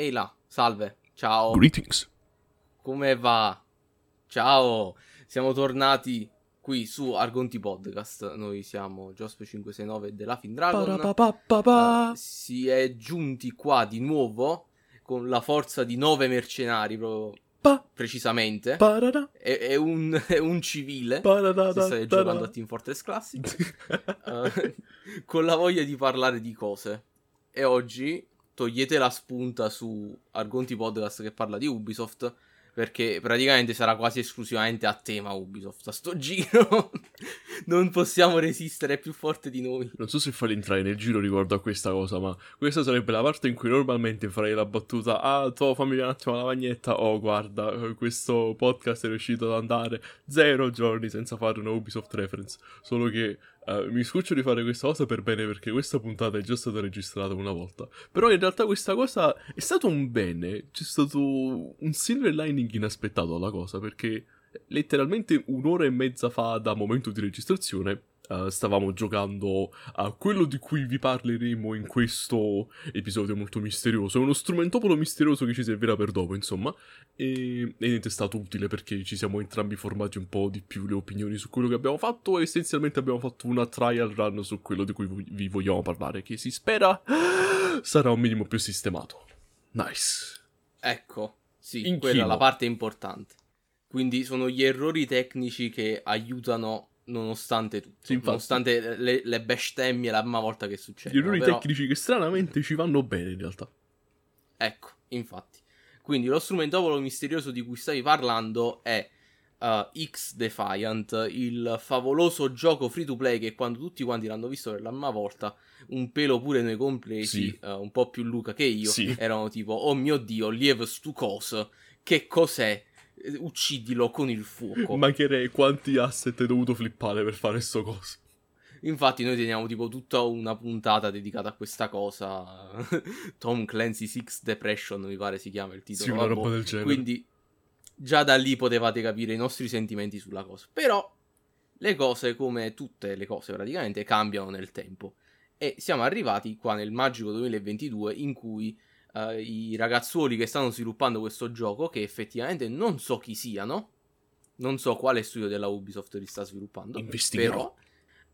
Ehi là, salve, ciao. Greetings. Come va? Ciao, siamo tornati qui su Argonti Podcast. Noi siamo Giospe569 della Findragon. Uh, si è giunti qua di nuovo con la forza di nove mercenari, proprio pa, precisamente. È, è, un, è, un, civile. Se stai giocando a Team Fortress Classic. uh, con la voglia di parlare di cose. E oggi togliete la spunta su Argonti Podcast che parla di Ubisoft perché praticamente sarà quasi esclusivamente a tema Ubisoft a sto giro. non possiamo resistere, più forte di noi. Non so se farli entrare nel giro riguardo a questa cosa, ma questa sarebbe la parte in cui normalmente farei la battuta Ah, tu fammi un attimo la lavagnetta. Oh, guarda, questo podcast è riuscito ad andare zero giorni senza fare una Ubisoft reference. Solo che Uh, mi scoccio di fare questa cosa per bene perché questa puntata è già stata registrata una volta. Però in realtà questa cosa è stato un bene. C'è stato un silver lining inaspettato alla cosa perché letteralmente un'ora e mezza fa da momento di registrazione Uh, stavamo giocando a quello di cui vi parleremo in questo episodio molto misterioso. È uno strumentopolo misterioso che ci servirà per dopo, insomma. E, e niente, è stato utile perché ci siamo entrambi formati un po' di più le opinioni su quello che abbiamo fatto. E essenzialmente abbiamo fatto una trial run su quello di cui vi vogliamo parlare, che si spera sarà un minimo più sistemato. Nice. Ecco, sì, in quella è la parte importante. Quindi sono gli errori tecnici che aiutano nonostante tutto, sì, nonostante le, le bestemmie la prima volta che succede. Gli errori però... tecnici che stranamente ci vanno bene in realtà. Ecco, infatti. Quindi lo strumentopolo misterioso di cui stavi parlando è uh, X Defiant, il favoloso gioco free to play che quando tutti quanti l'hanno visto per la prima volta, un pelo pure noi compresi, sì. uh, un po' più Luca che io, sì. erano tipo, oh mio dio, lieve stu che cos'è? Eh, uccidilo con il fuoco. Ma che re, quanti asset hai dovuto flippare per fare sto coso? Infatti noi teniamo tipo tutta una puntata dedicata a questa cosa. Tom Clancy Six Depression mi pare si chiama il titolo. Sì, una roba del genere. Quindi già da lì potevate capire i nostri sentimenti sulla cosa. Però le cose, come tutte le cose praticamente, cambiano nel tempo. E siamo arrivati qua nel magico 2022 in cui uh, i ragazzuoli che stanno sviluppando questo gioco, che effettivamente non so chi siano, non so quale studio della Ubisoft li sta sviluppando, però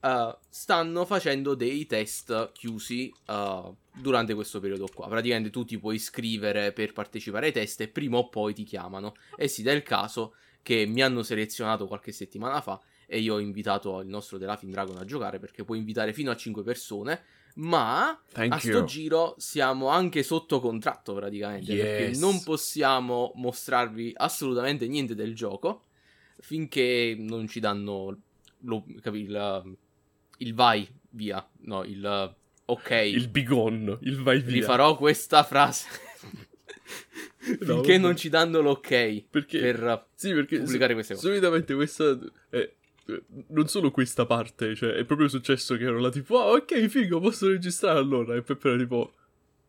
uh, stanno facendo dei test chiusi uh, durante questo periodo qua. Praticamente tu ti puoi iscrivere per partecipare ai test e prima o poi ti chiamano. E si dà il caso che mi hanno selezionato qualche settimana fa e io ho invitato il nostro Laughing Dragon a giocare perché puoi invitare fino a 5 persone ma Thank a sto you. giro siamo anche sotto contratto praticamente yes. perché non possiamo mostrarvi assolutamente niente del gioco finché non ci danno lo, capi, il, il, vai via no il ok il bigon il vai via rifarò questa frase finché no, non ci danno l'ok perché, per sì, perché pubblicare queste cose solitamente questa è non solo questa parte, cioè è proprio successo che ero là tipo, oh, ok, figo, posso registrare allora. E Peppe era tipo,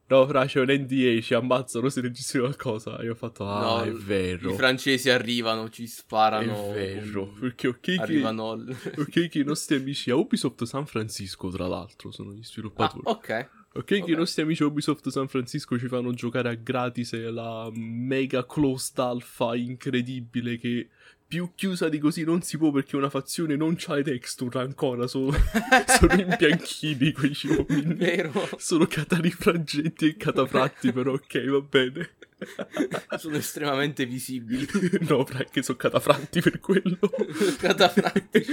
no, fra, c'è un NDA, ci ammazzano se registri qualcosa. E io ho fatto, ah, no, è vero. I francesi arrivano, ci sparano. È vero, perché ok che, arrivano... ok che i nostri amici a Ubisoft San Francisco, tra l'altro, sono gli sviluppatori. Ah, ok. Ok, okay. che i nostri amici Ubisoft San Francisco ci fanno giocare a gratis la mega closed alpha incredibile che più chiusa di così non si può perché una fazione non c'ha le texture ancora, sono, sono imbianchini quei uomini. Vero. Sono catarifrangenti e catafratti, però ok, va bene. sono estremamente visibili. no, perché sono catafratti per quello. catafratti.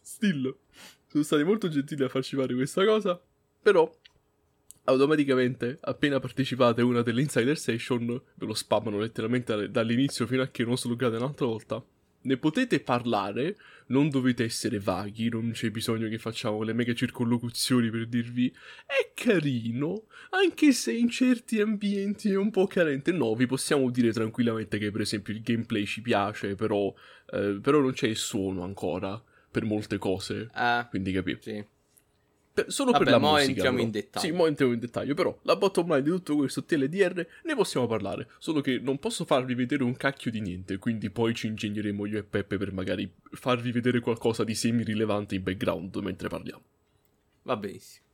Stillo. Sono stati molto gentili a farci fare questa cosa, però automaticamente, appena partecipate a una delle insider session, ve lo spammano letteralmente dall'inizio fino a che non slogate un'altra volta. Ne potete parlare, non dovete essere vaghi, non c'è bisogno che facciamo le mega circonlocuzioni per dirvi è carino, anche se in certi ambienti è un po' carente. No, vi possiamo dire tranquillamente che per esempio il gameplay ci piace, però, eh, però non c'è il suono ancora per molte cose. Ah, quindi capi? Sì. Per, solo Vabbè, per la mo musica. entriamo però. in dettaglio. Sì, mo entriamo in dettaglio. Però la bottom line di tutto questo TLDR ne possiamo parlare. Solo che non posso farvi vedere un cacchio di niente. Quindi poi ci ingegneremo io e Peppe per magari farvi vedere qualcosa di semi rilevante in background mentre parliamo. Va benissimo.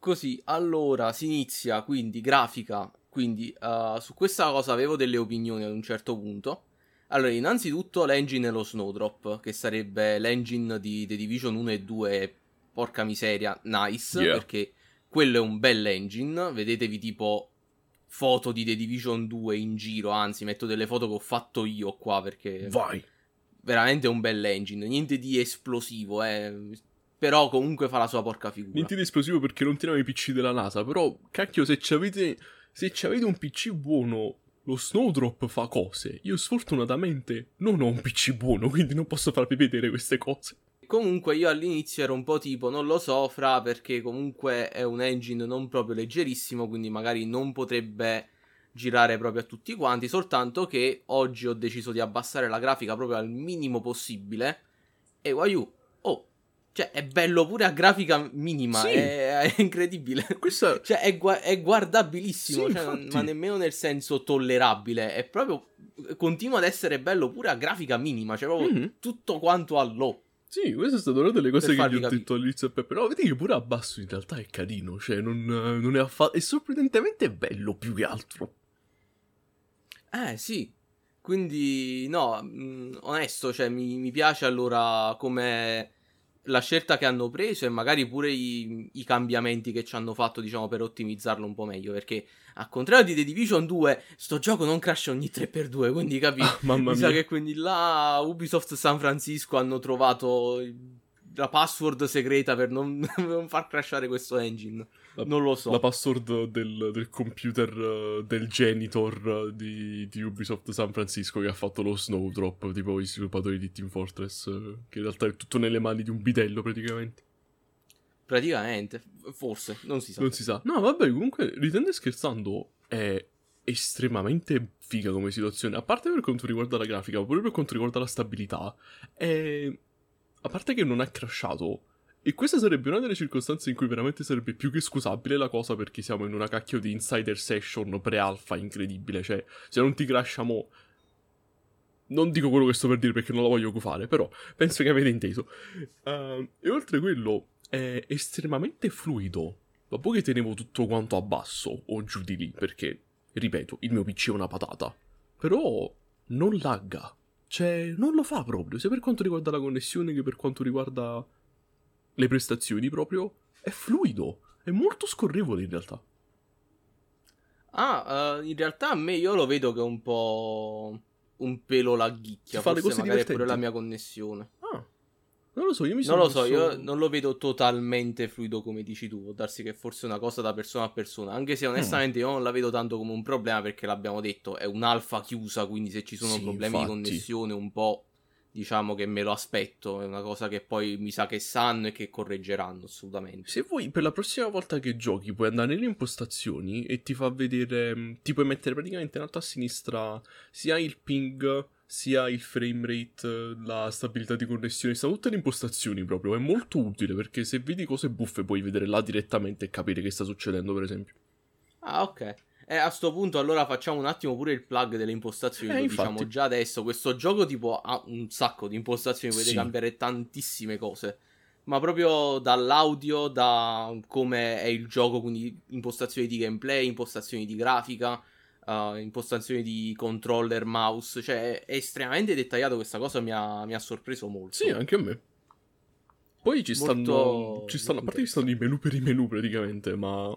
Così, allora si inizia quindi grafica, quindi uh, su questa cosa avevo delle opinioni ad un certo punto. Allora, innanzitutto l'engine è lo Snowdrop, che sarebbe l'engine di The Division 1 e 2, porca miseria, nice, Yeah. perché quello è un bel engine, vedetevi tipo foto di The Division 2 in giro, anzi metto delle foto che ho fatto io qua perché Vai. veramente un bel engine, niente di esplosivo, eh. Però comunque fa la sua porca figura. Niente di esplosivo perché non teniamo i PC della NASA, però cacchio se ci avete se ci avete un PC buono lo Snowdrop fa cose. Io sfortunatamente non ho un PC buono, quindi non posso farvi vedere queste cose. Comunque io all'inizio ero un po' tipo, non lo so, fra, perché comunque è un engine non proprio leggerissimo, quindi magari non potrebbe girare proprio a tutti quanti, soltanto che oggi ho deciso di abbassare la grafica proprio al minimo possibile e Wayu, oh, cioè è bello pure a grafica minima, Sì. è, è incredibile. Questa Cioè è, gua- è guardabilissimo, Sì, cioè, ma nemmeno nel senso tollerabile, è proprio continua ad essere bello pure a grafica minima, cioè proprio Mhm. tutto quanto a low. Sì, questa è stata una delle cose Per che gli ho detto all'inizio, Peppe, però vedi che pure a basso in realtà è carino, cioè non, non è affatto... è sorprendentemente bello più che altro. Eh sì, quindi no, mh, onesto, cioè mi, mi piace allora come la scelta che hanno preso e magari pure i, i cambiamenti che ci hanno fatto, diciamo, per ottimizzarlo un po' meglio, perché a contrario di The Division 2, sto gioco non crasha ogni 3x2, quindi capi? Mamma Mi sa mia. che quindi là Ubisoft San Francisco hanno trovato la password segreta per non, non far crashare questo engine. La- non lo so. La password del, del computer eh, del janitor eh, di, di Ubisoft San Francisco che ha fatto lo Snowdrop, tipo i sviluppatori di Team Fortress, eh, che in realtà è tutto nelle mani di un bidello praticamente. Praticamente, forse, non si sa. Non si sa. No, vabbè, comunque, ridendo e scherzando, è estremamente figa come situazione. A parte per quanto riguarda la grafica, ma pure per quanto riguarda la stabilità. È... A parte che non ha crashato. E questa sarebbe una delle circostanze in cui veramente sarebbe più che scusabile la cosa perché siamo in una cacchio di insider session pre-alpha incredibile. Cioè, se non ti crasha mo... Non dico quello che sto per dire perché non lo voglio fare, però penso che avete inteso. Uh, e oltre quello, è estremamente fluido. Dopo che tenevo tutto quanto a basso o giù di lì, perché, ripeto, il mio PC è una patata. Però non lagga. Cioè, non lo fa proprio, sia per quanto riguarda la connessione che per quanto riguarda le prestazioni proprio. È fluido, è molto scorrevole in realtà. Ah, eh, in realtà a me io lo vedo che è un po' un pelo lagghicchia. Ti fa le Forse cose magari è pure la mia connessione. Non lo so, io mi Non sono lo so, io non lo vedo totalmente fluido come dici tu. Può darsi che forse è una cosa da persona a persona. Anche Mm. se onestamente io non la vedo tanto come un problema perché l'abbiamo detto, è un'alfa chiusa. Quindi se ci sono Sì, problemi infatti. di connessione, un po' diciamo che me lo aspetto. È una cosa che poi mi sa che sanno e che correggeranno assolutamente. Se vuoi, per la prossima volta che giochi, puoi andare nelle impostazioni e ti fa vedere. mh, Ti puoi mettere praticamente in alto a sinistra sia il ping, sia il frame rate, la stabilità di connessione. Stanno tutte le impostazioni proprio. È molto utile perché se vedi cose buffe puoi vedere là direttamente e capire che sta succedendo, per esempio. Ah, ok. E a sto punto allora facciamo un attimo pure il plug delle impostazioni. Eh, infatti. diciamo già adesso. Questo gioco tipo ha un sacco di impostazioni, potete Sì. cambiare tantissime cose. Ma proprio dall'audio, da come è il gioco, quindi impostazioni di gameplay, impostazioni di grafica, eh, impostazioni di controller, mouse. Cioè è estremamente dettagliato questa cosa, mi ha, mi ha sorpreso molto. Sì, anche a me. Poi ci stanno. Ci stanno. A parte ci stanno i menu per i menu praticamente, ma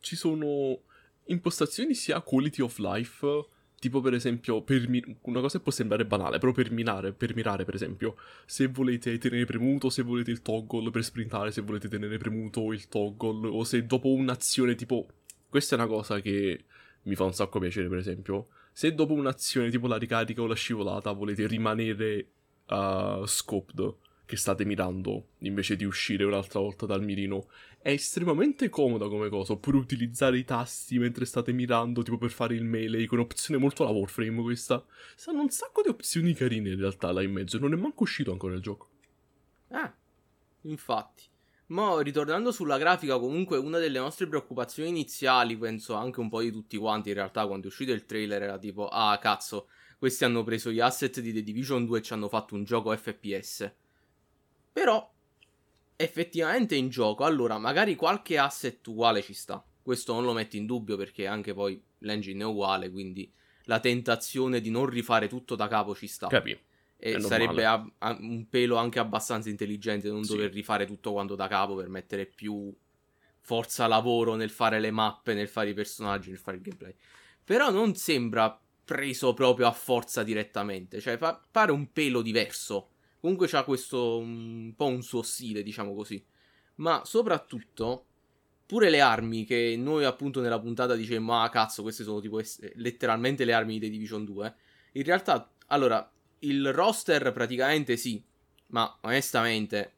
ci sono impostazioni sia quality of life. Tipo per esempio, per mi- una cosa che può sembrare banale, però per mirare, per mirare per esempio, se volete tenere premuto, se volete il toggle per sprintare, se volete tenere premuto il toggle, o se dopo un'azione tipo... Questa è una cosa che mi fa un sacco piacere per esempio. Se dopo un'azione tipo la ricarica o la scivolata volete rimanere uh, scoped, che state mirando, invece di uscire un'altra volta dal mirino, è estremamente comoda come cosa. Oppure utilizzare i tasti mentre state mirando, tipo per fare il melee, con opzione molto alla Warframe questa. Stanno un sacco di opzioni carine in realtà là in mezzo, non è manco uscito ancora il gioco. Ah, infatti. Ma ritornando sulla grafica, comunque una delle nostre preoccupazioni iniziali, penso anche un po' di tutti quanti in realtà, quando è uscito il trailer era tipo, ah cazzo, questi hanno preso gli asset di The Division 2 e ci hanno fatto un gioco FPS. Però effettivamente in gioco, allora magari qualche asset uguale ci sta. Questo non lo metto in dubbio perché anche poi l'engine è uguale, quindi la tentazione di non rifare tutto da capo ci sta. Capì. E sarebbe a, a, un pelo anche abbastanza intelligente non Sì. dover rifare tutto quanto da capo per mettere più forza lavoro nel fare le mappe, nel fare i personaggi, nel fare il gameplay. Però non sembra preso proprio a forza direttamente, cioè pa- pare un pelo diverso. Comunque c'ha questo un po' un suo stile, diciamo così. Ma soprattutto pure le armi che noi appunto nella puntata dicemmo ah cazzo queste sono tipo es- letteralmente le armi di The Division 2 in realtà allora il roster praticamente sì ma onestamente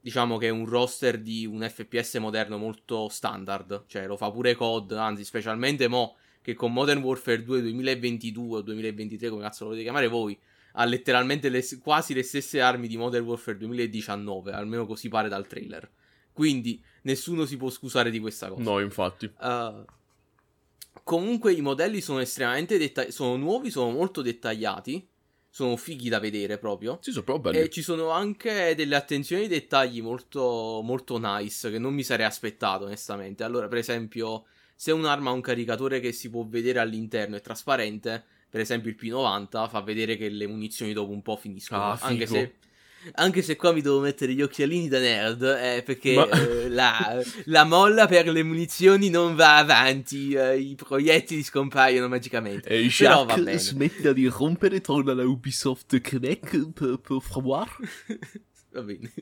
diciamo che è un roster di un FPS moderno molto standard cioè lo fa pure COD anzi specialmente mo che con Modern Warfare 2 2022 o 2023 come cazzo lo volete chiamare voi ha letteralmente le- quasi le stesse armi di Modern Warfare 2019 almeno così pare dal trailer quindi nessuno si può scusare di questa cosa No, infatti. Uh, comunque i modelli sono estremamente dettagliati. Sono nuovi, sono molto dettagliati. Sono fighi da vedere proprio. Sì, sono proprio belli. E ci sono anche delle attenzioni ai dettagli molto, molto nice che non mi sarei aspettato, onestamente. Allora, per esempio, se un'arma ha un caricatore che si può vedere all'interno e trasparente, per esempio il P90 fa vedere che le munizioni dopo un po' finiscono. Ah, anche se. Anche se qua mi devo mettere gli occhialini da nerd, eh, perché Ma- eh, la, la molla per le munizioni non va avanti, eh, i proiettili scompaiono magicamente. Ehi, Però va Jacques, bene. smettila di rompere, torna alla Ubisoft Connect, per, per favore. va bene.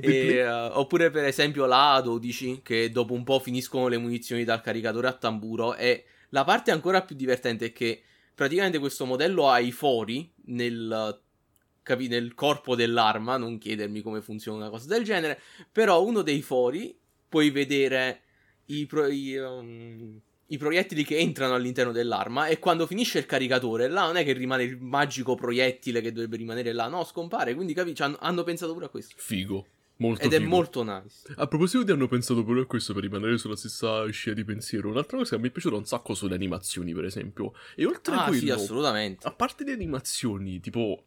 E, eh, oppure per esempio la A12 che dopo un po' finiscono le munizioni dal caricatore a tamburo e la parte ancora più divertente è che praticamente questo modello ha i fori nel, capi- nel corpo dell'arma, non chiedermi come funziona una cosa del genere, però uno dei fori puoi vedere i, pro- i, um, i proiettili che entrano all'interno dell'arma e quando finisce il caricatore là non è che rimane il magico proiettile che dovrebbe rimanere là, no, scompare, quindi capisci, hanno, hanno pensato pure a questo. Figo. Molto Ed è figo. molto nice. A proposito di hanno pensato pure a questo per rimanere sulla stessa scia di pensiero, un'altra cosa che mi è piaciuta un sacco sono le animazioni, per esempio. E oltre a Ah, sì, quello, assolutamente. a parte le animazioni, tipo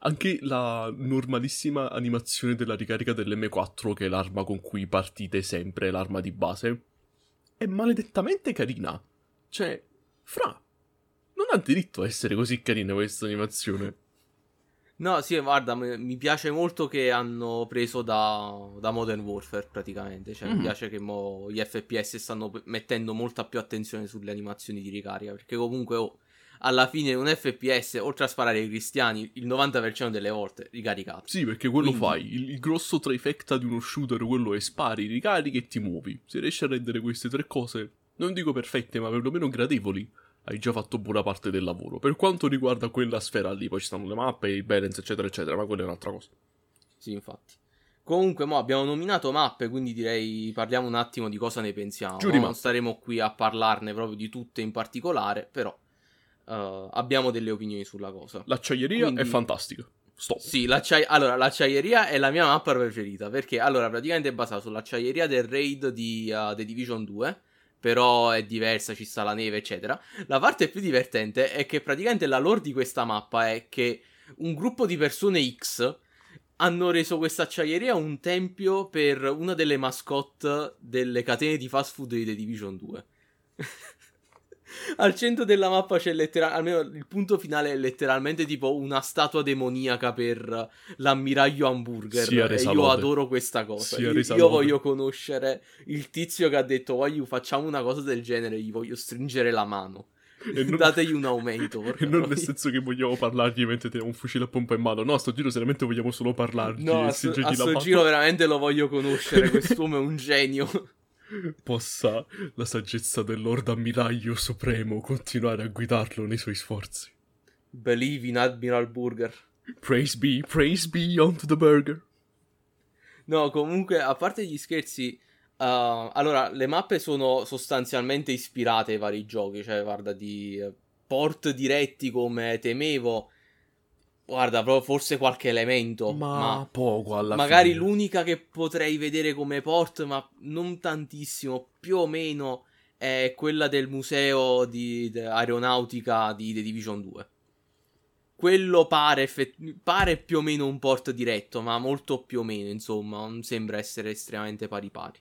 anche la normalissima animazione della ricarica dell'M4, che è l'arma con cui partite sempre, l'arma di base, è maledettamente carina. Cioè, fra, non ha diritto a essere così carina questa animazione. No, sì, guarda, mi piace molto che hanno preso da, da Modern Warfare praticamente. Cioè, Mhm. mi piace che mo gli FPS stanno mettendo molta più attenzione sulle animazioni di ricarica. Perché comunque, oh, alla fine un FPS, oltre a sparare ai cristiani, il 90% delle volte ricaricato. Sì, perché quello Quindi- fai. Il, il grosso trifecta di uno shooter, quello è spari, ricarichi e ti muovi. Se riesci a rendere queste tre cose, non dico perfette, ma perlomeno gradevoli, hai già fatto buona parte del lavoro. Per quanto riguarda quella sfera lì, poi ci stanno le mappe, i balance, eccetera, eccetera, ma quella è un'altra cosa. Sì, infatti. Comunque, mo abbiamo nominato mappe, quindi direi parliamo un attimo di cosa ne pensiamo. Giù di no? Non staremo qui a parlarne proprio di tutte in particolare, però eh, abbiamo delle opinioni sulla cosa. L'acciaieria Quindi- è fantastica. Stop. Sì, l'acciai- allora, l'acciaieria è la mia mappa preferita, perché allora praticamente è basata sull'acciaieria del raid di uh, The Division 2, però è diversa, ci sta la neve, eccetera. La parte più divertente è che praticamente la lore di questa mappa è che un gruppo di persone X hanno reso questa acciaieria un tempio per una delle mascotte delle catene di fast food di The Division 2. Al centro della mappa c'è letteralmente, almeno il punto finale è letteralmente tipo una statua demoniaca per l'ammiraglio hamburger. Sia e io adoro questa cosa. Sia Io, io voglio conoscere il tizio che ha detto voglio facciamo una cosa del genere, gli voglio stringere la mano. E non- Dategli un aumento. E non nel senso che vogliamo parlargli mentre teniamo un fucile a pompa in mano. No, a sto giro seriamente vogliamo solo parlargli No, e a sto, a sto giro veramente lo voglio conoscere. Quest'uomo è un genio. Possa la saggezza del Lord Ammiraglio Supremo continuare a guidarlo nei suoi sforzi. Believe in Admiral Burger. Praise be, praise be unto the burger. No, comunque, a parte gli scherzi, uh, allora, le mappe sono sostanzialmente ispirate ai vari giochi, cioè, guarda, di eh, port diretti come temevo, guarda, proprio forse qualche elemento, Ma, ma, poco alla magari fine. l'unica che potrei vedere come port, ma non tantissimo, più o meno, è quella del museo di, di aeronautica di The Division 2. quello pare, effett- pare più o meno un port diretto, ma molto più o meno, insomma, non sembra essere estremamente pari pari.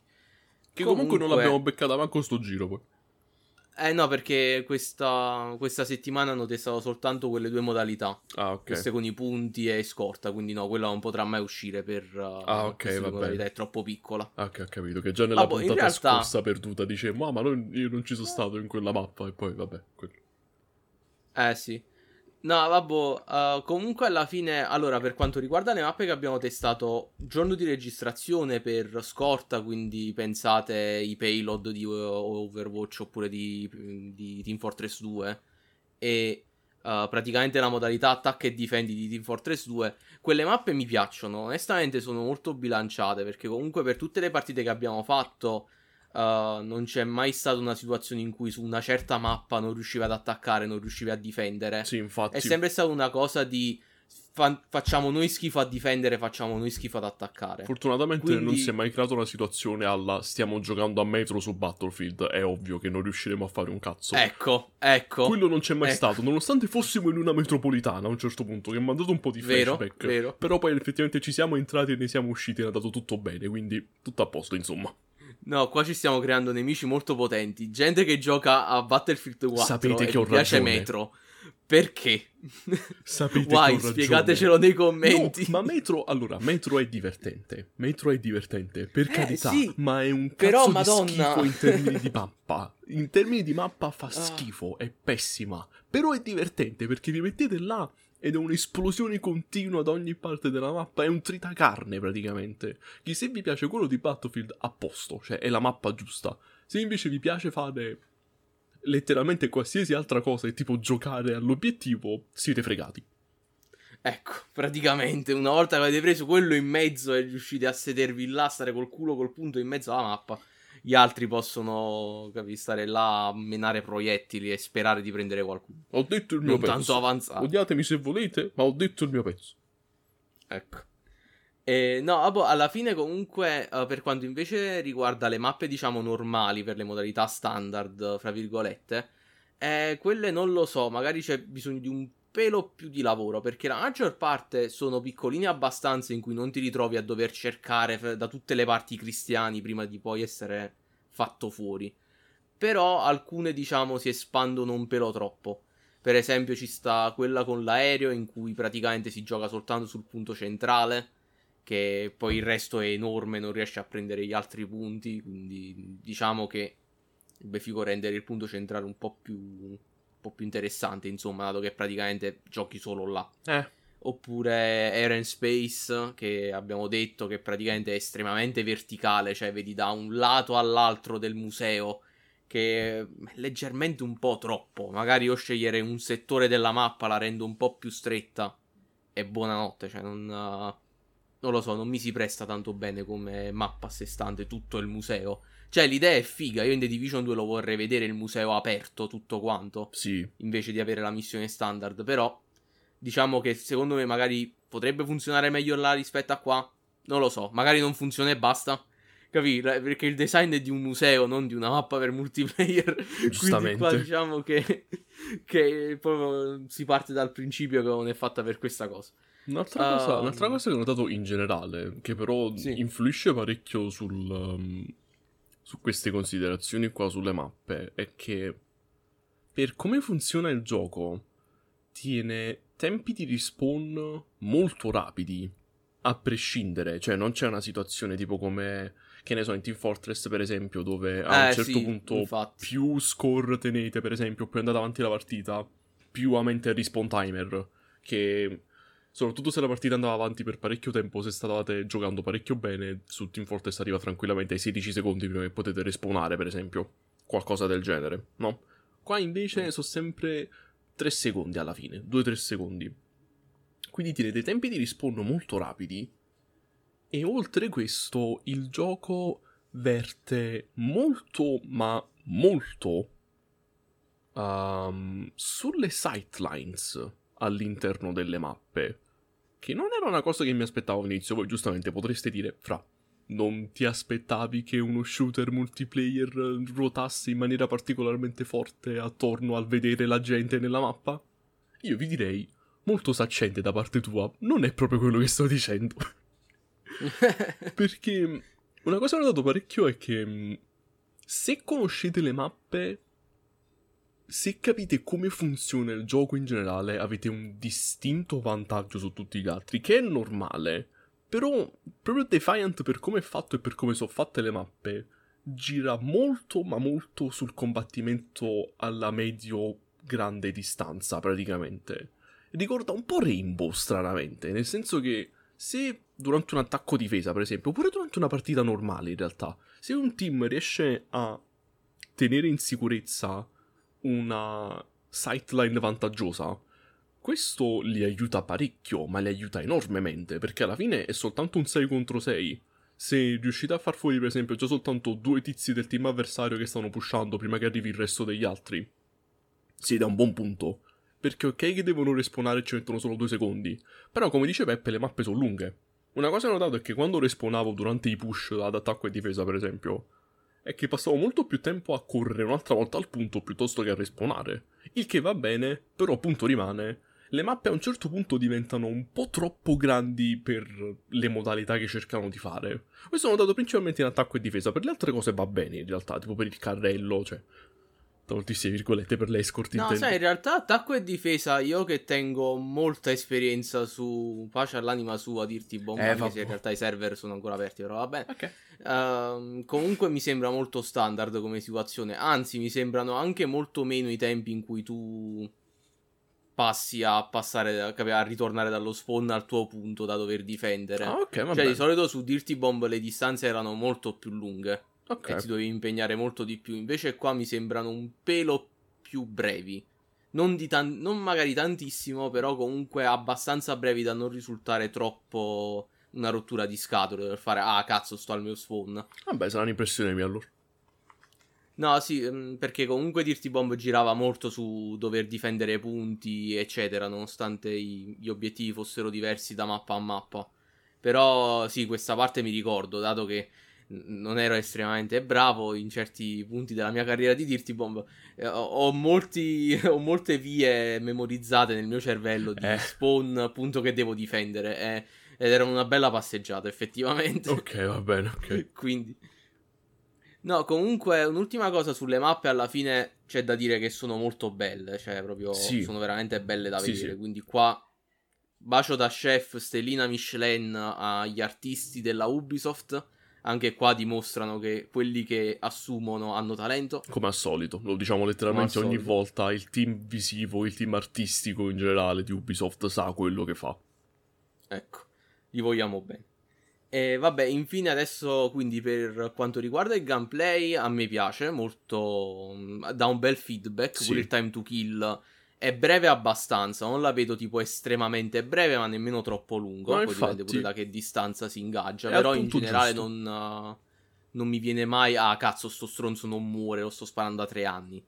Che comunque, comunque non l'abbiamo beccata manco sto giro poi. Eh no, perché questa, questa, settimana hanno testato soltanto quelle due modalità. Ah, ok. Queste con i punti e scorta, quindi no, quella non potrà mai uscire per... Uh, ah, ok, va bene. è troppo piccola. Ah, ok, ho capito, che già nella ah, puntata realtà... scorsa perduta dicevamo, ah, ma io non ci sono stato in quella mappa, e poi vabbè, quello. Eh sì. No, vabbè, uh, comunque alla fine, allora, per quanto riguarda le mappe che abbiamo testato, giorno di registrazione per scorta, quindi pensate i payload di Overwatch oppure di, di Team Fortress 2 e uh, praticamente la modalità attacca e difendi di Team Fortress 2, quelle mappe mi piacciono, onestamente sono molto bilanciate perché comunque per tutte le partite che abbiamo fatto Uh, non c'è mai stata una situazione in cui su una certa mappa non riuscivi ad attaccare, non riuscivi a difendere. Sì, infatti. È sempre stata una cosa di fa- facciamo noi schifo a difendere, facciamo noi schifo ad attaccare. Fortunatamente Quindi... non si è mai creata una situazione alla stiamo giocando a metro su Battlefield, è ovvio che non riusciremo a fare un cazzo. Ecco, ecco. Quello non c'è mai ecco. stato, nonostante fossimo in una metropolitana a un certo punto, che mi ha dato un po' di vero, flashback. Vero. Però poi effettivamente ci siamo entrati e ne siamo usciti e è andato tutto bene, quindi tutto a posto, insomma. No, qua ci stiamo creando nemici molto potenti. Gente che gioca a Battlefield 4 Sapete che ho piace ragione. Metro. Perché? Sapete Why? Spiegatecelo nei commenti. No, ma Metro, allora, Metro è divertente. Metro è divertente, per eh, carità, sì. ma è un cazzo Però, di Madonna. schifo in termini di mappa. In termini di mappa fa ah. schifo, è pessima. Però è divertente perché vi mettete là ed è un'esplosione continua da ogni parte della mappa, è un tritacarne praticamente. Che se vi piace quello di Battlefield, a posto, cioè è la mappa giusta. Se invece vi piace fare letteralmente qualsiasi altra cosa e tipo giocare all'obiettivo, siete fregati. Ecco, praticamente una volta che avete preso quello in mezzo e riuscite a sedervi là, stare col culo col punto in mezzo alla mappa, gli altri possono capi, stare là a menare proiettili e sperare di prendere qualcuno. Ho detto il mio non pezzo. tanto avanzato. Odiatemi se volete, ma ho detto il mio pezzo. Ecco. E, no, alla fine comunque uh, per quanto invece riguarda le mappe diciamo normali per le modalità standard, fra virgolette, eh, quelle non lo so, magari c'è bisogno di un pelo più di lavoro perché la maggior parte sono piccoline abbastanza in cui non ti ritrovi a dover cercare da tutte le parti cristiani prima di poi essere fatto fuori. Però alcune diciamo si espandono un pelo troppo. Per esempio ci sta quella con l'aereo in cui praticamente si gioca soltanto sul punto centrale, che poi il resto è enorme, non riesce a prendere gli altri punti, quindi diciamo che è figo rendere il punto centrale un po' più po' più interessante, insomma, dato che praticamente giochi solo là. Eh. Oppure Air and Space, che abbiamo detto che praticamente è estremamente verticale, cioè vedi da un lato all'altro del museo, che è leggermente un po' troppo. Magari io scegliere un settore della mappa, la rendo un po' più stretta e buonanotte, cioè non... non lo so, non mi si presta tanto bene come mappa a sé stante tutto il museo. Cioè, l'idea è figa. Io in The Division 2 lo vorrei vedere il museo aperto, tutto quanto. Sì. Invece di avere la missione standard. Però, diciamo che secondo me magari potrebbe funzionare meglio là rispetto a qua. Non lo so. Magari non funziona e basta. Capì? Perché il design è di un museo, non di una mappa per multiplayer. Giustamente. Quindi qua diciamo che, che proprio si parte dal principio che non è fatta per questa cosa. Un'altra, uh, cosa, un'altra cosa che ho notato in generale, che però sì. influisce parecchio sul, um, su queste considerazioni qua sulle mappe è che per come funziona il gioco tiene tempi di respawn molto rapidi a prescindere, cioè non c'è una situazione tipo come che ne so in Team Fortress per esempio dove a eh, un certo sì, punto infatti. più score tenete per esempio più andate avanti la partita più aumenta il respawn timer che Soprattutto se la partita andava avanti per parecchio tempo, se stavate giocando parecchio bene, su Team Fortress arriva tranquillamente ai 16 secondi prima che potete respawnare, per esempio. Qualcosa del genere, no? Qua invece sono sempre 3 secondi alla fine, 2-3 secondi. Quindi tiene dei tempi di respawn molto rapidi. E oltre questo, il gioco verte molto, ma molto um, sulle sightlines all'interno delle mappe che non era una cosa che mi aspettavo all'inizio. Voi giustamente potreste dire, fra, non ti aspettavi che uno shooter multiplayer ruotasse in maniera particolarmente forte attorno al vedere la gente nella mappa? Io vi direi, molto saccente da parte tua, non è proprio quello che sto dicendo. Perché una cosa che ho notato parecchio è che mm, se conoscete le mappe, se capite come funziona il gioco in generale, avete un distinto vantaggio su tutti gli altri, che è normale. Però proprio Defiant per come è fatto e per come sono fatte le mappe, gira molto ma molto sul combattimento alla medio grande distanza praticamente. Ricorda un po' Rainbow stranamente, nel senso che se durante un attacco difesa, per esempio, oppure durante una partita normale in realtà, se un team riesce a tenere in sicurezza una sightline vantaggiosa, questo li aiuta parecchio, ma li aiuta enormemente, perché alla fine è soltanto un 6 contro 6. Se riuscite a far fuori, per esempio, già soltanto due tizi del team avversario che stanno pushando prima che arrivi il resto degli altri, siete a un buon punto. Perché ok che devono respawnare e ci mettono solo due secondi, però come dice Peppe le mappe sono lunghe. Una cosa che ho notato è che quando respawnavo durante i push ad attacco e difesa, per esempio, è che passavo molto più tempo a correre un'altra volta al punto piuttosto che a respawnare. Il che va bene, però punto rimane. Le mappe a un certo punto diventano un po' troppo grandi per le modalità che cercano di fare. Questo l'ho notato principalmente in attacco e difesa, per le altre cose va bene in realtà, tipo per il carrello, cioè toltissime virgolette per l'escort no intendo. sai in realtà attacco e difesa io che tengo molta esperienza su pace all'anima sua a dirti bomba Eh, anche se in realtà i server sono ancora aperti però va bene ok. Ehm, comunque mi sembra molto standard come situazione anzi mi sembrano anche molto meno i tempi in cui tu passi a passare a ritornare dallo spawn al tuo punto da dover difendere. Ah ok va cioè di solito su Dirty Bomb le distanze erano molto più lunghe ok e ti dovevi impegnare molto di più. Invece qua mi sembrano un pelo più brevi. Non, di tan- non magari tantissimo, però comunque abbastanza brevi da non risultare troppo una rottura di scatole per fare ah cazzo sto al mio spawn. vabbè sarà un'impressione mia allora No, sì, ehm, perché comunque Dirty Bomb girava molto su dover difendere punti, eccetera, nonostante i- gli obiettivi fossero diversi da mappa a mappa. Però sì, questa parte mi ricordo, dato che non ero estremamente bravo in certi punti della mia carriera di Dirty Bomb. eh, ho, molti, ho molte vie memorizzate nel mio cervello di Eh. spawn, appunto, che devo difendere. eh, ed era una bella passeggiata, effettivamente. ok va bene ok Quindi. No, comunque, un'ultima cosa sulle mappe, alla fine c'è da dire che sono molto belle, cioè proprio Sì. sono veramente belle da Sì, vedere. sì. Quindi qua bacio da chef, stellina Michelin agli artisti della Ubisoft. Anche qua dimostrano che quelli che assumono hanno talento. come al solito lo diciamo letteralmente ogni volta il team visivo il team artistico in generale di Ubisoft sa quello che fa Ecco, li vogliamo bene. E vabbè, infine adesso quindi per quanto riguarda il gameplay a me piace molto, mm, dà un bel feedback, Sì. pure il time to kill è breve abbastanza, non la vedo tipo estremamente breve ma nemmeno troppo lungo, No, poi dipende infatti. pure da che distanza si ingaggia, però in generale non, uh, non mi viene mai, ah cazzo sto stronzo non muore, lo sto sparando da tre anni,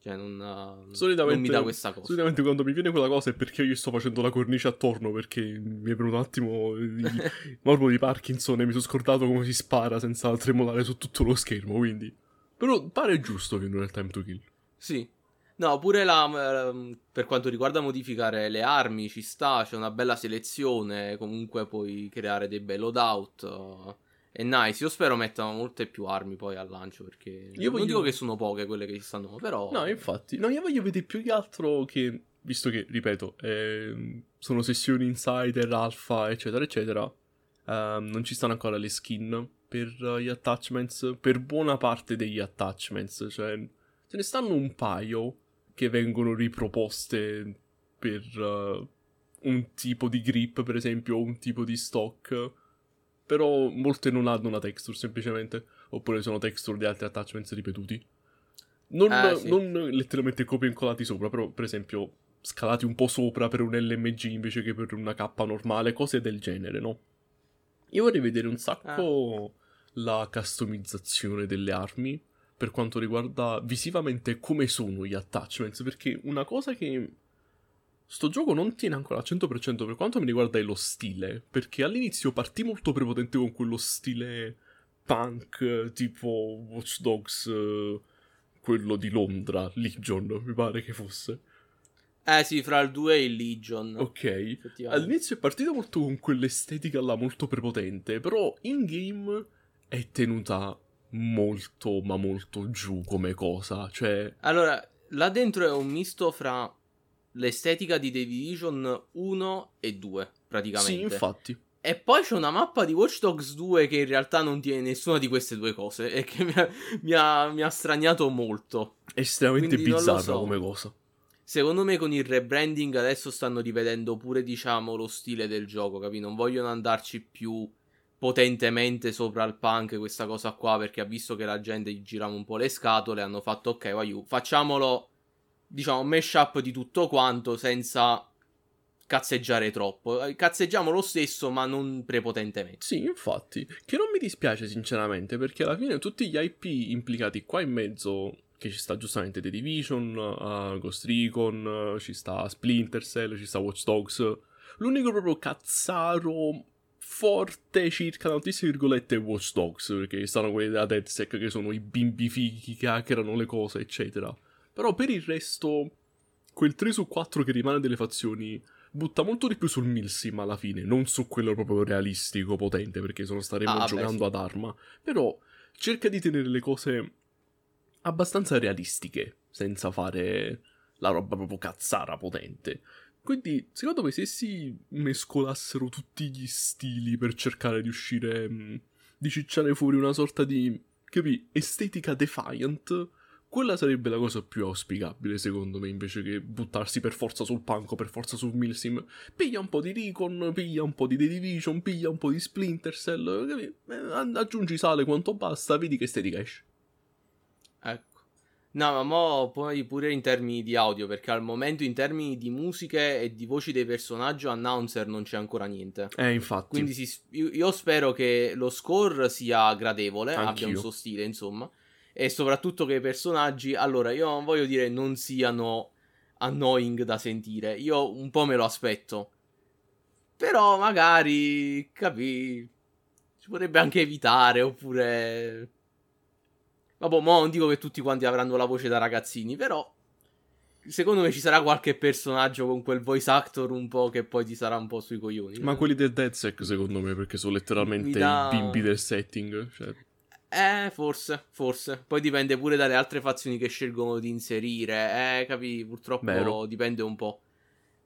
cioè non, Solitamente, non mi dà questa cosa. solitamente quando mi viene quella cosa è perché io sto facendo la cornice attorno perché mi è venuto un attimo il morbo di Parkinson e mi sono scordato come si spara senza tremolare su tutto lo schermo, quindi... Però pare giusto che non è il time to kill. Sì. No, pure la, ehm, per quanto riguarda modificare le armi ci sta, c'è una bella selezione, comunque puoi creare dei bei loadout. eh, è nice, io spero mettano molte più armi poi al lancio perché Io non voglio- dico che sono poche quelle che ci stanno, però No, infatti, no, io voglio vedere più che altro che, visto che, ripeto, ehm, sono sessioni insider, alfa, eccetera, eccetera, ehm, non ci stanno ancora le skin per eh, gli attachments, per buona parte degli attachments, cioè ce ne stanno un paio che vengono riproposte per eh, un tipo di grip, per esempio, o un tipo di stock, però molte non hanno una texture semplicemente, oppure sono texture di altri attachments ripetuti. Non, Eh, sì. non letteralmente copia e incollati sopra, però per esempio scalati un po' sopra per un LMG invece che per una K normale, cose del genere, no? Io vorrei vedere un sacco la customizzazione delle armi per quanto riguarda visivamente come sono gli attachments, perché una cosa che sto gioco non tiene ancora al 100% per quanto mi riguarda è lo stile, perché all'inizio partì molto prepotente con quello stile punk tipo Watch Dogs, quello di Londra, Legion, mi pare che fosse. Eh sì, fra il 2 e il Legion. Ok. All'inizio è partita molto con quell'estetica là molto prepotente, però in game è tenuta molto, ma molto giù come cosa. Cioè, Allora, là dentro è un misto fra l'estetica di The Division 1 e 2, praticamente. sì, infatti. E poi c'è una mappa di Watch Dogs 2 che in realtà non tiene nessuna di queste due cose e che mi ha, mi ha- mi ha straniato molto. Estremamente Quindi bizzarra so. come cosa. Secondo me con il rebranding adesso stanno rivedendo pure, diciamo, lo stile del gioco, capi? Non vogliono andarci più potentemente sopra il punk questa cosa qua perché ha visto che la gente gli girava un po' le scatole, hanno fatto ok, vai, facciamolo, diciamo, un mashup di tutto quanto senza cazzeggiare troppo. Eh, Cazzeggiamo lo stesso, ma non prepotentemente. Sì, infatti. Che non mi dispiace sinceramente, perché alla fine tutti gli IP implicati qua in mezzo, che ci sta giustamente The Division, uh, Ghost Recon, uh, ci sta Splinter Cell, ci sta Watch Dogs. L'unico proprio cazzaro forte circa tantissime virgolette Watch Dogs, perché stanno quelli della DedSec che sono i bimbi fighi che hackerano le cose, eccetera. Però per il resto, quel 3 su 4 che rimane delle fazioni butta molto di più sul Milsim alla fine, non su quello proprio realistico, potente, perché sono staremo Ah, beh, giocando sì. ad arma. Però cerca di tenere le cose abbastanza realistiche, senza fare la roba proprio cazzara potente. Quindi, secondo me, se si mescolassero tutti gli stili per cercare di uscire, mh, di cicciare fuori una sorta di, capi, estetica defiant, quella sarebbe la cosa più auspicabile, secondo me, invece che buttarsi per forza sul punk o per forza sul Milsim. Piglia un po' di Recon, piglia un po' di The Division, piglia un po' di Splinter Cell, capi? Eh, aggiungi sale quanto basta, vedi che estetica esce. No, ma mo poi pure in termini di audio, perché al momento in termini di musiche e di voci dei personaggi announcer non c'è ancora niente. Eh, infatti. Quindi si- io, io spero che lo score sia gradevole, abbia Anch'io. un suo stile, insomma. E soprattutto che i personaggi, allora, io non voglio dire non siano annoying da sentire. Io un po' me lo aspetto. Però magari, capì, si potrebbe anche evitare, oppure... Vabbè, mo non dico che tutti quanti avranno la voce da ragazzini, però... Secondo me ci sarà qualche personaggio con quel voice actor un po' che poi ti sarà un po' sui coglioni. Ma quelli del DedSec, secondo me, perché sono letteralmente dà- i bimbi del setting. Cioè, Eh, forse, forse. Poi dipende pure dalle altre fazioni che scelgono di inserire. Eh, capi, purtroppo Vero. dipende un po'.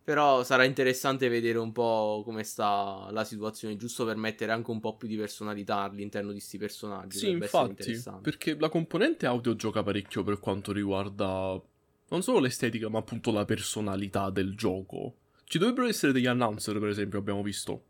Però sarà interessante vedere un po' come sta la situazione, giusto per mettere anche un po' più di personalità all'interno di questi personaggi. sì, infatti. Perché la componente audio gioca parecchio per quanto riguarda non solo l'estetica, ma appunto la personalità del gioco. Ci dovrebbero essere degli announcer, per esempio, abbiamo visto.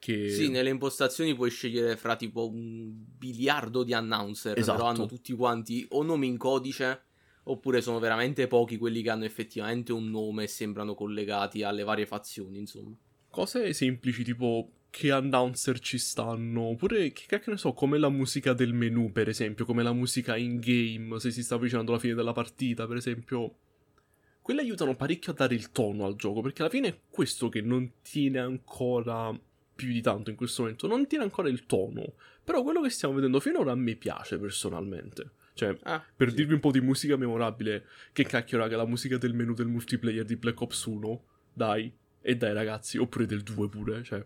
Che... Sì, nelle impostazioni puoi scegliere fra tipo un biliardo di announcer, Esatto. però hanno tutti quanti o nomi in codice, oppure sono veramente pochi quelli che hanno effettivamente un nome e sembrano collegati alle varie fazioni, insomma. Cose semplici, tipo che announcer ci stanno, oppure che cacchio ne so, come la musica del menu, per esempio, come la musica in game, se si sta avvicinando alla fine della partita, per esempio. Quelle aiutano parecchio a dare il tono al gioco, perché alla fine è questo che non tiene ancora più di tanto in questo momento, non tiene ancora il tono. Però quello che stiamo vedendo finora a me piace personalmente. Cioè, Ah, per sì. dirvi un po' di musica memorabile, che cacchio raga, la musica del menu del multiplayer di Black Ops 1, dai, e dai ragazzi, oppure del 2 pure, cioè,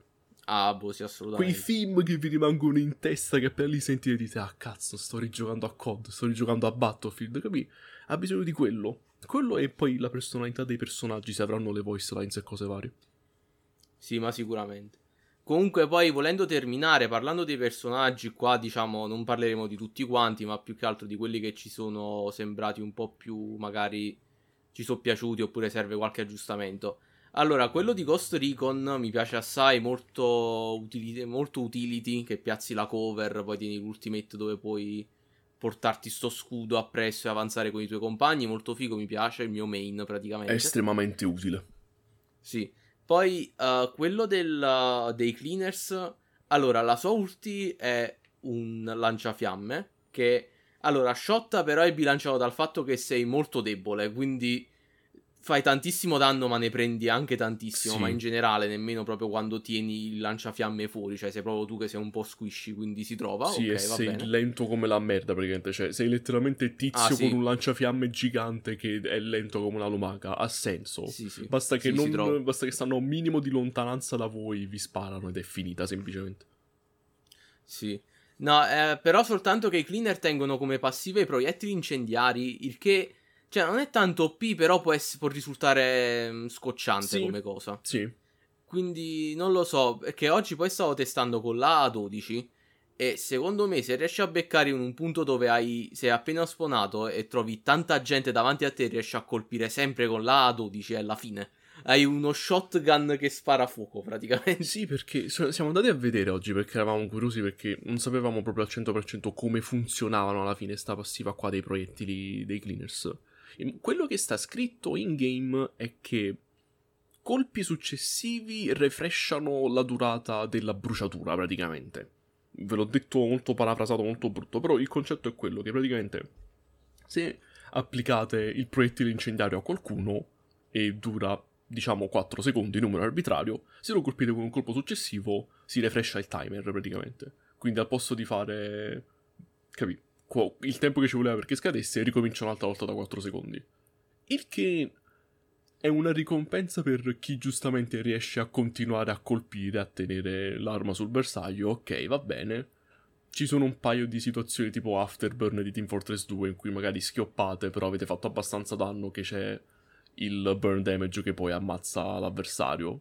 Ah, boh, sì, quei assolutamente. theme che vi rimangono in testa che appena li sentite dite, ah cazzo, sto rigiocando a COD, sto rigiocando a Battlefield, capì? Ha bisogno di quello. Quello e poi la personalità dei personaggi, se avranno le voice lines e cose varie. Sì, ma sicuramente. Comunque, poi volendo terminare, parlando dei personaggi, qua diciamo non parleremo di tutti quanti, ma più che altro di quelli che ci sono sembrati un po' più magari ci sono piaciuti oppure serve qualche aggiustamento. Allora, quello di Ghost Recon mi piace assai, molto, utili- molto utility, che piazzi la cover, poi tieni l'ultimate dove puoi portarti sto scudo appresso e avanzare con i tuoi compagni, molto figo, mi piace, il mio main praticamente. È estremamente utile. Sì. Poi eh, quello del, dei cleaners. Allora, la sua ulti è un lanciafiamme. Che allora, shotta però è bilanciato dal fatto che sei molto debole. Quindi fai tantissimo danno, ma ne prendi anche tantissimo. Sì. Ma in generale, nemmeno proprio quando tieni il lanciafiamme fuori. Cioè, sei proprio tu che sei un po' squishy, quindi si trova. sì, ok, e sei bene. lento come la merda praticamente. Cioè, sei letteralmente tizio Ah, sì. con un lanciafiamme gigante che è lento come una lumaca. Ha senso. Sì, sì. Basta che, Sì, non, basta che stanno a un minimo di lontananza da voi, vi sparano ed è finita semplicemente. Sì. No, eh, però soltanto che i cleaner tengono come passive i proiettili incendiari, il che... Cioè, non è tanto OP, però può, ess- può risultare mm, scocciante Sì. come cosa. Sì. Quindi non lo so, perché oggi poi stavo testando con la A12 e secondo me se riesci a beccare in un punto dove hai sei appena spawnato e trovi tanta gente davanti a te, riesci a colpire sempre con la A12 e alla fine hai uno shotgun che spara a fuoco praticamente. Sì, perché siamo andati a vedere oggi perché eravamo curiosi perché non sapevamo proprio al 100% come funzionavano alla fine sta passiva qua dei proiettili dei cleaners. E quello che sta scritto in game è che colpi successivi refreshano la durata della bruciatura praticamente. Ve l'ho detto molto parafrasato, molto brutto, però il concetto è quello che praticamente se applicate il proiettile incendiario a qualcuno e dura diciamo 4 secondi, numero arbitrario, se lo colpite con un colpo successivo si refrescia il timer praticamente. Quindi al posto di fare qua- il tempo che ci voleva perché scadesse ricomincia un'altra volta da 4 secondi. Il che è una ricompensa per chi giustamente riesce a continuare a colpire, a tenere l'arma sul bersaglio, ok, va bene. Ci sono un paio di situazioni tipo Afterburn di Team Fortress 2 in cui magari schioppate, però avete fatto abbastanza danno che c'è il burn damage che poi ammazza l'avversario.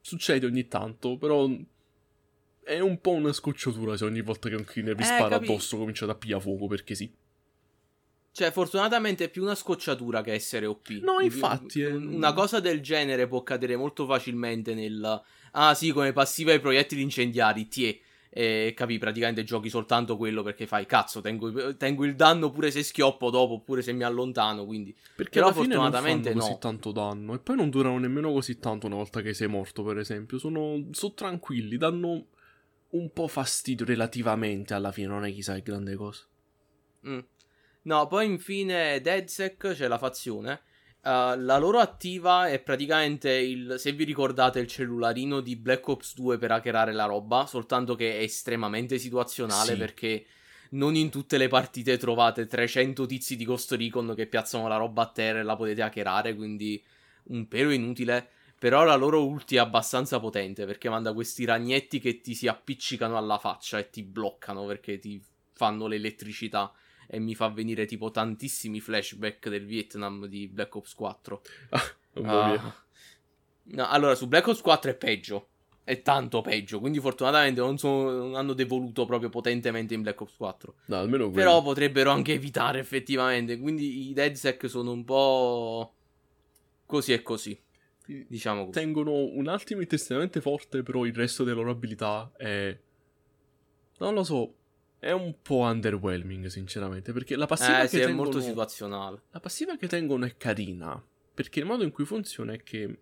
Succede ogni tanto, però è un po' una scocciatura se ogni volta che un cleaner vi Eh, spara capi- addosso cominciate a pigliare fuoco perché sì. Cioè, fortunatamente è più una scocciatura che essere OP. No, infatti, eh. Una cosa del genere può cadere molto facilmente nel... Ah sì, come passiva ai proiettili incendiari, tie. E capi, praticamente giochi soltanto quello perché fai cazzo, tengo, tengo il danno pure se schioppo dopo oppure se mi allontano, quindi... Perché Però alla fine non fanno fortunatamente così no. tanto danno. E poi non durano nemmeno così tanto una volta che sei morto, per esempio. Sono, sono tranquilli, danno un po' fastidio relativamente alla fine, non è chissà che grande cosa. Mm. No, poi infine DedSec c'è la fazione. Uh, la loro attiva è praticamente il. Se vi ricordate il cellularino di Black Ops 2 per hackerare la roba, soltanto che è estremamente situazionale Sì. perché non in tutte le partite trovate 300 tizi di Ghost Recon che piazzano la roba a terra e la potete hackerare, quindi un pelo inutile. Però la loro ulti è abbastanza potente perché manda questi ragnetti che ti si appiccicano alla faccia e ti bloccano perché ti fanno l'elettricità e mi fa venire tipo tantissimi flashback del Vietnam di Black Ops 4. Un po' Ah. via. No, allora su Black Ops 4 è peggio. È tanto peggio. Quindi fortunatamente non, sono- non hanno devoluto proprio potentemente in Black Ops 4. No, almeno quello. Però potrebbero anche evitare effettivamente. Quindi i DedSec sono un po' così e così. Diciamo così. Tengono un ultimate estremamente forte, però il resto delle loro abilità è... Non lo so, è un po' underwhelming, sinceramente, perché la passiva Eh che sì, è tengono... molto situazionale. La passiva che tengono è carina, perché il modo in cui funziona è che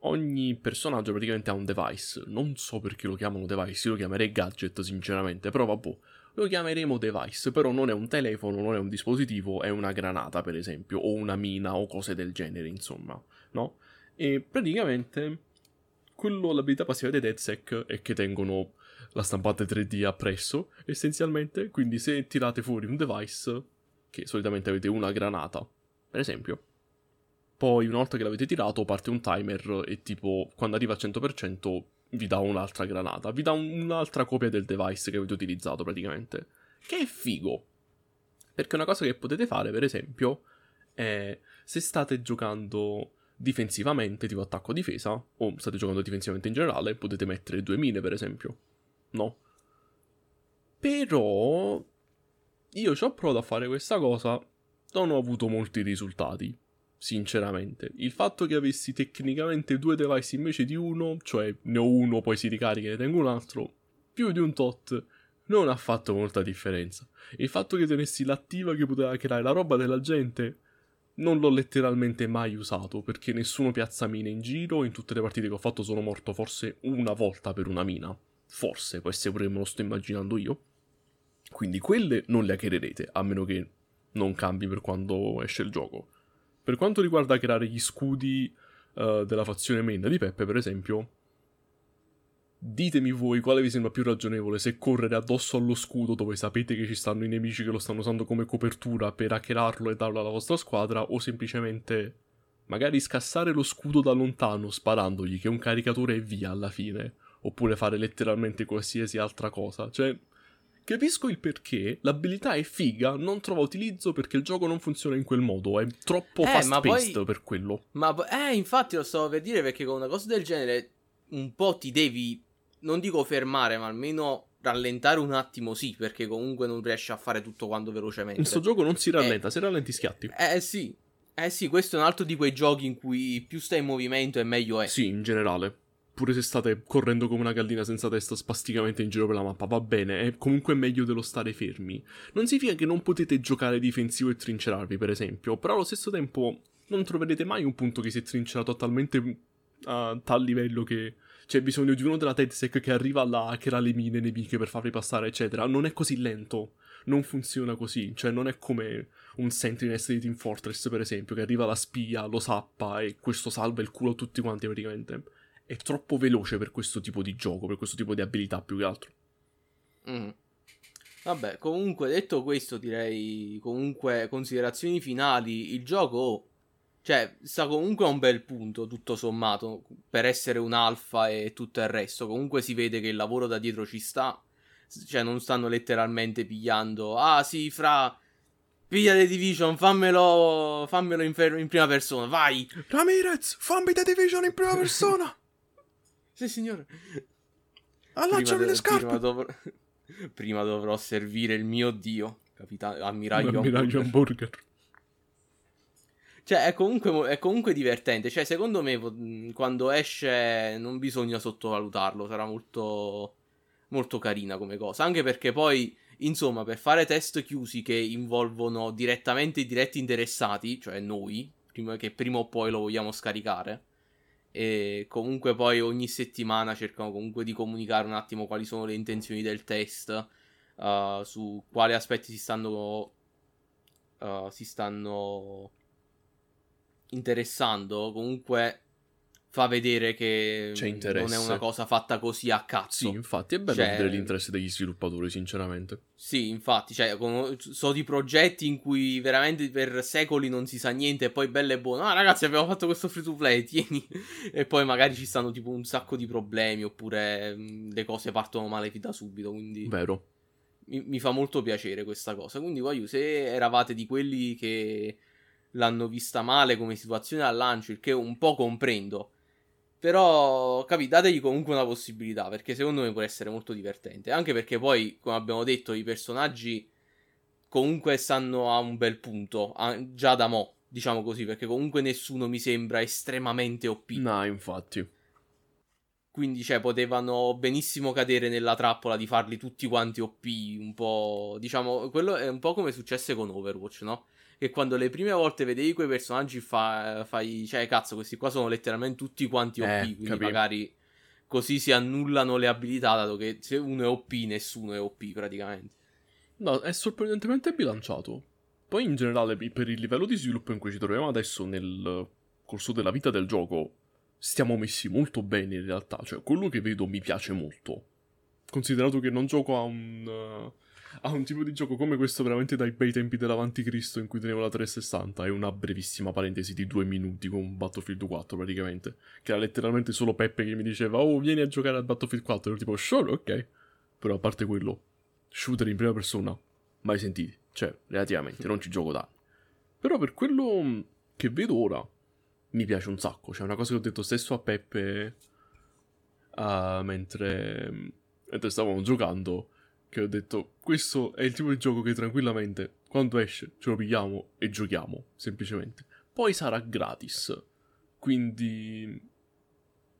ogni personaggio praticamente ha un device. Non so perché lo chiamano device, io lo chiamerei gadget, sinceramente, però vabbè. Lo chiameremo device, però non è un telefono, non è un dispositivo, è una granata, per esempio, o una mina o cose del genere, insomma, no? E praticamente quello, l'abilità passiva dei DedSec è che tengono la stampante 3D appresso, essenzialmente, quindi se tirate fuori un device, che solitamente avete una granata, per esempio, poi una volta che l'avete tirato parte un timer e tipo quando arriva al 100% vi dà un'altra granata, vi dà un- un'altra copia del device che avete utilizzato praticamente, che è figo. Perché una cosa che potete fare, per esempio, è se state giocando difensivamente, tipo attacco-difesa, o state giocando difensivamente in generale, potete mettere due mine, per esempio. No? Però io ci ho provato a fare questa cosa, non ho avuto molti risultati, sinceramente. Il fatto che avessi tecnicamente due device invece di uno, cioè ne ho uno, poi si ricarica e ne tengo un altro, più di un tot, non ha fatto molta differenza. Il fatto che tenessi l'attiva che poteva creare la roba della gente, non l'ho letteralmente mai usato, perché nessuno piazza mine in giro, in tutte le partite che ho fatto sono morto forse una volta per una mina. Forse, può essere pure me lo sto immaginando io. Quindi quelle non le hackererete, a meno che non cambi per quando esce il gioco. Per quanto riguarda creare gli scudi uh, della fazione main di Peppe, per esempio, ditemi voi quale vi sembra più ragionevole, se correre addosso allo scudo dove sapete che ci stanno i nemici che lo stanno usando come copertura per hackerarlo e darlo alla vostra squadra, o semplicemente magari scassare lo scudo da lontano sparandogli che è un caricatore e via alla fine, oppure fare letteralmente qualsiasi altra cosa. Cioè, Capisco il perché, l'abilità è figa, non trova utilizzo perché il gioco non funziona in quel modo, è troppo Eh, fast paced poi- per quello. Ma eh, infatti lo stavo per dire perché con una cosa del genere un po' ti devi, non dico fermare, ma almeno rallentare un attimo sì, perché comunque non riesci a fare tutto quanto velocemente. In sto gioco non si rallenta, se rallenti schiatti. Eh sì, eh sì, questo è un altro di quei giochi in cui più stai in movimento e meglio è. Sì, in generale. Pure se state correndo come una gallina senza testa spasticamente in giro per la mappa, va bene, è comunque meglio dello stare fermi. Non significa che non potete giocare difensivo e trincerarvi, per esempio, però allo stesso tempo non troverete mai un punto che si è trincerato a talmente a tal livello che c'è bisogno di uno della TEDSEC che arriva là, hackera le mine nemiche per farvi passare, eccetera. Non è così lento. Non funziona così. Cioè, non è come un Sentinels di Team Fortress, per esempio, che arriva la spia, lo sappa e questo salva il culo a tutti quanti praticamente. È troppo veloce per questo tipo di gioco, per questo tipo di abilità più che altro. Mm. Vabbè, comunque detto questo, direi comunque considerazioni finali, il gioco oh, cioè sta comunque a un bel punto tutto sommato per essere un alfa e tutto il resto. Comunque si vede che il lavoro da dietro ci sta. Cioè non stanno letteralmente pigliando "Ah, sì, fra piglia The Division, fammelo fammelo in, fer- in prima persona, vai". Ramirez, fammi The Division in prima persona! Sì, signore. Allacciami Prima le do- Prima scarpe! dovrò, prima dovrò servire il mio dio, capitano ammiraglio. Ammiraglio Hamburger. hamburger. Cioè, è comunque, è comunque divertente. Cioè, secondo me, quando esce, non bisogna sottovalutarlo. Sarà molto, molto carina come cosa. Anche perché poi, insomma, per fare test chiusi che involvono direttamente i diretti interessati, cioè noi, prima che prima o poi lo vogliamo scaricare. E comunque poi ogni settimana cercano comunque di comunicare un attimo quali sono le intenzioni del test, uh, su quali aspetti si stanno, uh, si stanno interessando. Comunque fa vedere che mm, non è una cosa fatta così a cazzo. Sì, infatti è bello Cioè- vedere l'interesse degli sviluppatori, sinceramente. Sì, infatti, cioè, so di progetti in cui veramente per secoli non si sa niente e poi bello e buono. Ah, ragazzi, abbiamo fatto questo free to play, tieni. e poi magari ci stanno tipo un sacco di problemi oppure mh, le cose partono male fin da subito, quindi Vero. mi, mi fa molto piacere questa cosa. Quindi, voglio, se eravate di quelli che l'hanno vista male come situazione al lancio, il che un po' comprendo. Però, capi, dategli comunque una possibilità, perché secondo me può essere molto divertente. Anche perché poi, come abbiamo detto, i personaggi comunque stanno a un bel punto, a- già da mo', diciamo così, perché comunque nessuno mi sembra estremamente OP. No, infatti. Quindi, cioè, potevano benissimo cadere nella trappola di farli tutti quanti OP, un po'... Diciamo, quello è un po' come successe con Overwatch, no? Che quando le prime volte vedevi quei personaggi fa- fai... Cioè, cazzo, questi qua sono letteralmente tutti quanti OP, Eh, quindi capì. magari così si annullano le abilità, dato che se uno è OP, nessuno è OP praticamente. No, è sorprendentemente bilanciato. Poi in generale, per il livello di sviluppo in cui ci troviamo adesso nel corso della vita del gioco, stiamo messi molto bene in realtà. Cioè, quello che vedo mi piace molto. Considerato che non gioco a un... eh, a un tipo di gioco come questo veramente dai bei tempi dell'avanticristo in cui tenevo la 360 e una brevissima parentesi di due minuti con Battlefield 4 praticamente. Che era letteralmente solo Peppe che mi diceva oh vieni a giocare a Battlefield 4 e ero tipo sure ok. Però a parte quello, shooter in prima persona, mai sentiti. Cioè, relativamente, non ci gioco da. Però per quello che vedo ora, mi piace un sacco. Cioè, una cosa che ho detto stesso a Peppe ah, mentre, mentre stavamo giocando, che ho detto, questo è il tipo di gioco che tranquillamente, quando esce, ce lo pigliamo e giochiamo, semplicemente. Poi sarà gratis, quindi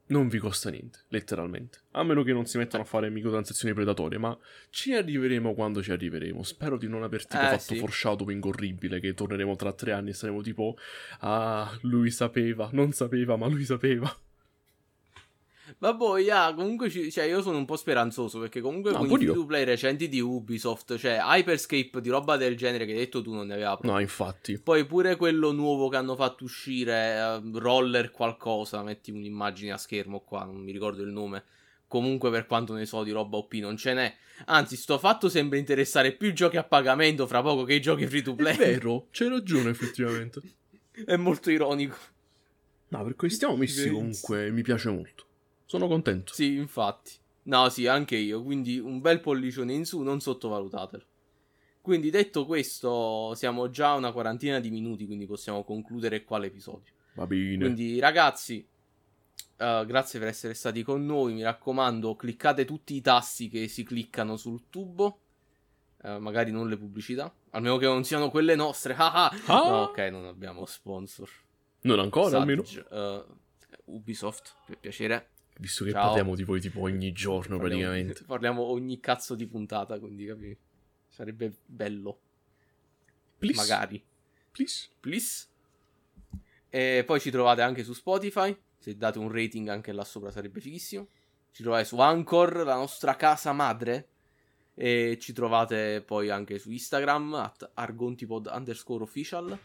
non vi costa niente, letteralmente. A meno che non si mettano a fare microtransazioni predatorie, ma ci arriveremo quando ci arriveremo. Spero di non aver tipo Eh, fatto sì. foreshadowing orribile, che torneremo tra tre anni e saremo tipo, ah, lui sapeva, non sapeva, ma lui sapeva. Vabbè, yeah, comunque ci- cioè, io sono un po' speranzoso perché comunque No, con i free to play recenti di Ubisoft, cioè Hyperscape di roba del genere che hai detto tu non ne aveva proprio. No, infatti. Poi pure quello nuovo che hanno fatto uscire, eh, Roller qualcosa, metti un'immagine a schermo qua, non mi ricordo il nome. Comunque per quanto ne so di roba OP non ce n'è. Anzi, sto fatto sembra interessare più i giochi a pagamento fra poco che i giochi free to È play. vero, c'hai ragione effettivamente. È molto ironico. No, per stiamo messi comunque mi piace molto. Sono contento. Sì, infatti. No, sì, anche io. Quindi un bel pollicione in su, non sottovalutatelo. Quindi detto questo, siamo già a una quarantina di minuti, quindi possiamo concludere qua l'episodio. Va bene. Quindi ragazzi, eh, grazie per essere stati con noi. Mi raccomando, cliccate tutti i tasti che si cliccano sul tubo. Eh, magari non le pubblicità. Almeno che non siano quelle nostre. Ah, ah. Ah! No, ok, non abbiamo sponsor. Non ancora, almeno. Sage, eh, Ubisoft, per piacere. Visto che Ciao. parliamo di voi tipo ogni giorno Parliamo- praticamente. Parliamo ogni cazzo di puntata, quindi capi? Sarebbe bello. Please. Magari. Please. Please. E poi ci trovate anche su Spotify. Se date un rating anche là sopra sarebbe fighissimo. Ci trovate su Anchor, la nostra casa madre. E ci trovate poi anche su Instagram, at argontipod underscore official.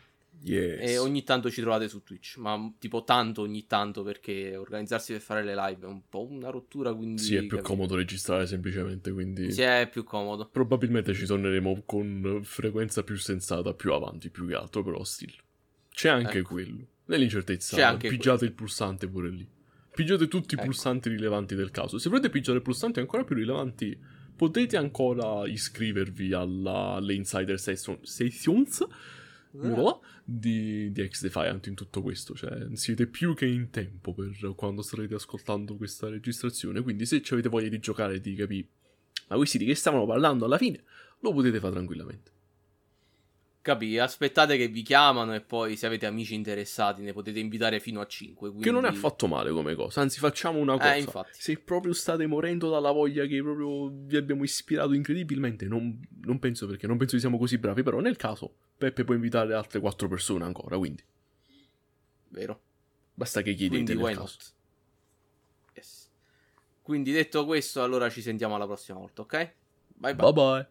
Yes. E ogni tanto ci trovate su Twitch. Ma tipo tanto ogni tanto perché organizzarsi per fare le live è un po' una rottura. Quindi Sì, è più capite? comodo registrare semplicemente, quindi... Sì, è più comodo. Probabilmente ci torneremo con frequenza più sensata più avanti, più che altro, però still. C'è anche Ecco. quello. Nell'incertezza, C'è anche pigiate quello. il pulsante pure lì. Pigiate tutti i Ecco. pulsanti rilevanti del caso. Se volete pigiare pulsanti ancora più rilevanti, potete ancora iscrivervi alla, alle Insider Session- Sessions voilà, di, di X-Defiant in tutto questo. Cioè, siete più che in tempo per quando starete ascoltando questa registrazione. Quindi, se ci avete voglia di giocare e di capire, ma questi di che stavano parlando alla fine, lo potete fare tranquillamente. Capì? Aspettate che vi chiamano e poi se avete amici interessati ne potete invitare fino a 5. Che non è affatto male come cosa. Anzi, facciamo una Eh, cosa. infatti. Se proprio state morendo dalla voglia che proprio vi abbiamo ispirato incredibilmente, non, non penso perché non penso che siamo così bravi. Però, nel caso, Peppe può invitare altre quattro persone ancora. Quindi, Vero? basta che chiedete Quindi nel? Yes. Quindi detto questo, allora ci sentiamo alla prossima volta, ok? Bye bye. Bye bye.